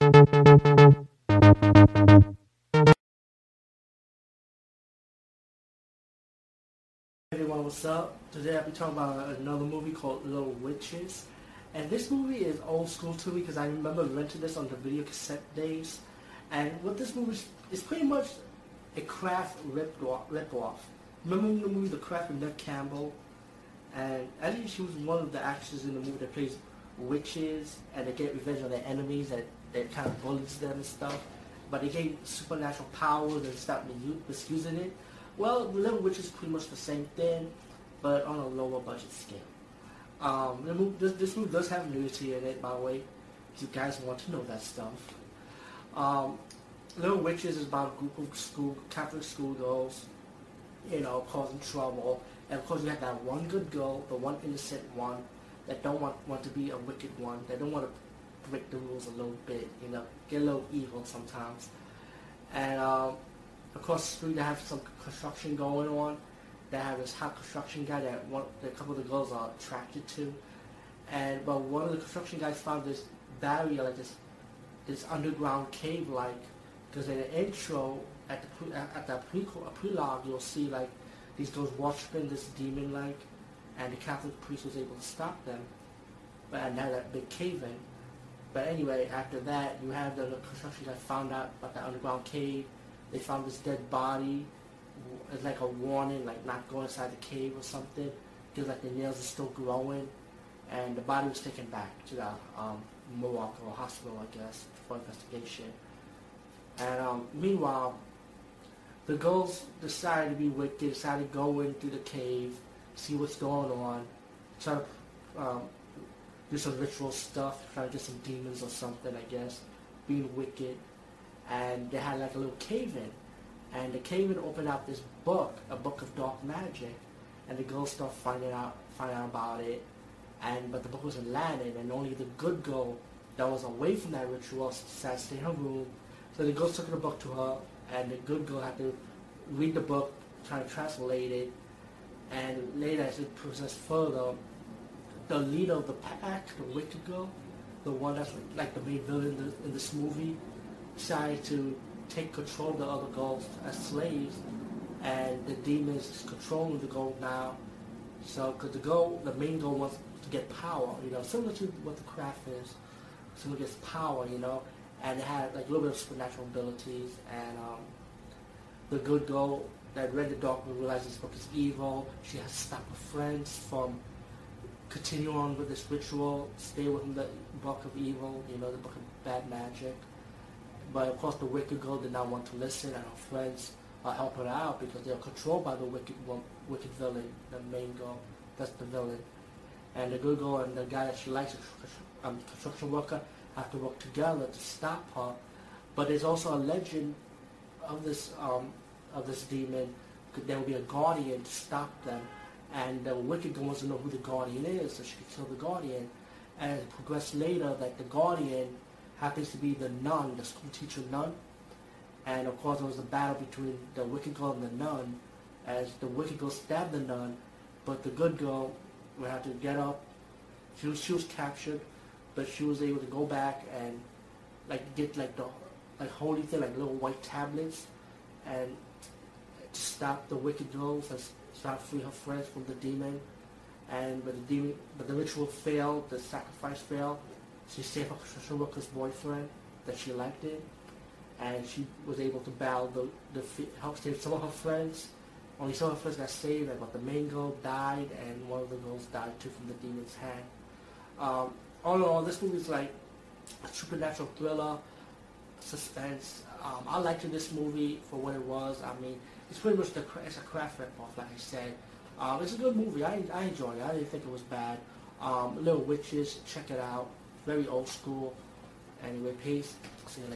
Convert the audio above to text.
Everyone, what's up? Today I'll be talking about another movie called Little Witches. And this movie is old school to me because I remember renting this on the video cassette days. And what this movie is, pretty much a craft rip off. Remember the movie The Craft with Neve Campbell? And actually she was one of the actors in the movie that plays witches and they get revenge on their enemies that, that kind of bullies them and stuff. But they gain supernatural powers and start misusing it. Well, Little Witch is pretty much the same thing, but on a lower budget scale. Um, this, this, movie does have nudity in it, by the way, if you guys want to know that stuff. Um, Little Witches is about a group of school Catholic schoolgirls, you know, causing trouble. And of course, you have that one good girl, the one innocent one, that don't want, want to be a wicked one. They don't want to break the rules a little bit, you know, get a little evil sometimes. And um, across the street, they have some construction going on. They have this hot construction guy that one, a couple of the girls are attracted to. And but one of the construction guys found this barrier, like this, this underground cave, like because in the intro at the pre, at that pre prelogue, you'll see like these girls worshiping this demon, like and the Catholic priest was able to stop them. But now that big cave in. But anyway, after that, you have the construction guy found out about the underground cave. They found this dead body. It's like a warning, like not go inside the cave or something. Because like the nails are still growing. And the body was taken back to the um, Milwaukee hospital, I guess, for investigation. And um, meanwhile, the girls decided to be wicked, decided to go into the cave see what's going on, try to um, do some ritual stuff, try to get some demons or something, I guess, being wicked. And they had like a little cave-in. And the cave-in opened up this book, a book of dark magic. And the girls start finding out, finding out about it. And but the book was in Latin, and only the good girl that was away from that ritual stay in her room. So the girls took the book to her, and the good girl had to read the book, try to translate it, and later as it progressed further, the leader of the pack, the wicked girl, the one that's like the main villain in, the, in this movie, decided to take control of the other girls as slaves, and the demons is controlling the girl now. So, because the girl, the main girl wants to get power, you know, similar to what the craft is. Someone gets power, you know, and it had like a little bit of supernatural abilities, and um, the good girl that read the document realizes this book is evil. She has to stop her friends from continuing on with this ritual, stay within the book of evil, you know, the book of bad magic. But of course, the wicked girl did not want to listen, and her friends uh, help her out because they are controlled by the wicked wicked villain, the main girl. That's the villain. And the good girl and the guy that she likes, a um, construction worker, have to work together to stop her. But there's also a legend of this um, of this demon, there will be a guardian to stop them. And the wicked girl wants to know who the guardian is, so she can kill the guardian. And it later that the guardian happens to be the nun, the school teacher nun. And of course, there was a battle between the wicked girl and the nun, as the wicked girl stabbed the nun, but the good girl would have to get up. She was, she was captured, but she was able to go back and like get like the like holy thing, like little white tablets, and to stop the wicked girls stop free her friends from the demon. And but the demon, but the ritual failed, the sacrifice failed. She saved her construction worker's boyfriend that she liked it, and she was able to battle the, the help save some of her friends. Only some of her friends got saved, but the main girl died, and one of the girls died too from the demon's hand. Um, all in all, this movie is like a supernatural thriller, suspense. Um, I liked this movie for what it was. I mean, it's pretty much the it's a craft ripoff, like I said. Um, it's a good movie. I I enjoyed it. I didn't think it was bad. Um, Little Witches, check it out. Very old school. Anyway, peace. See you later.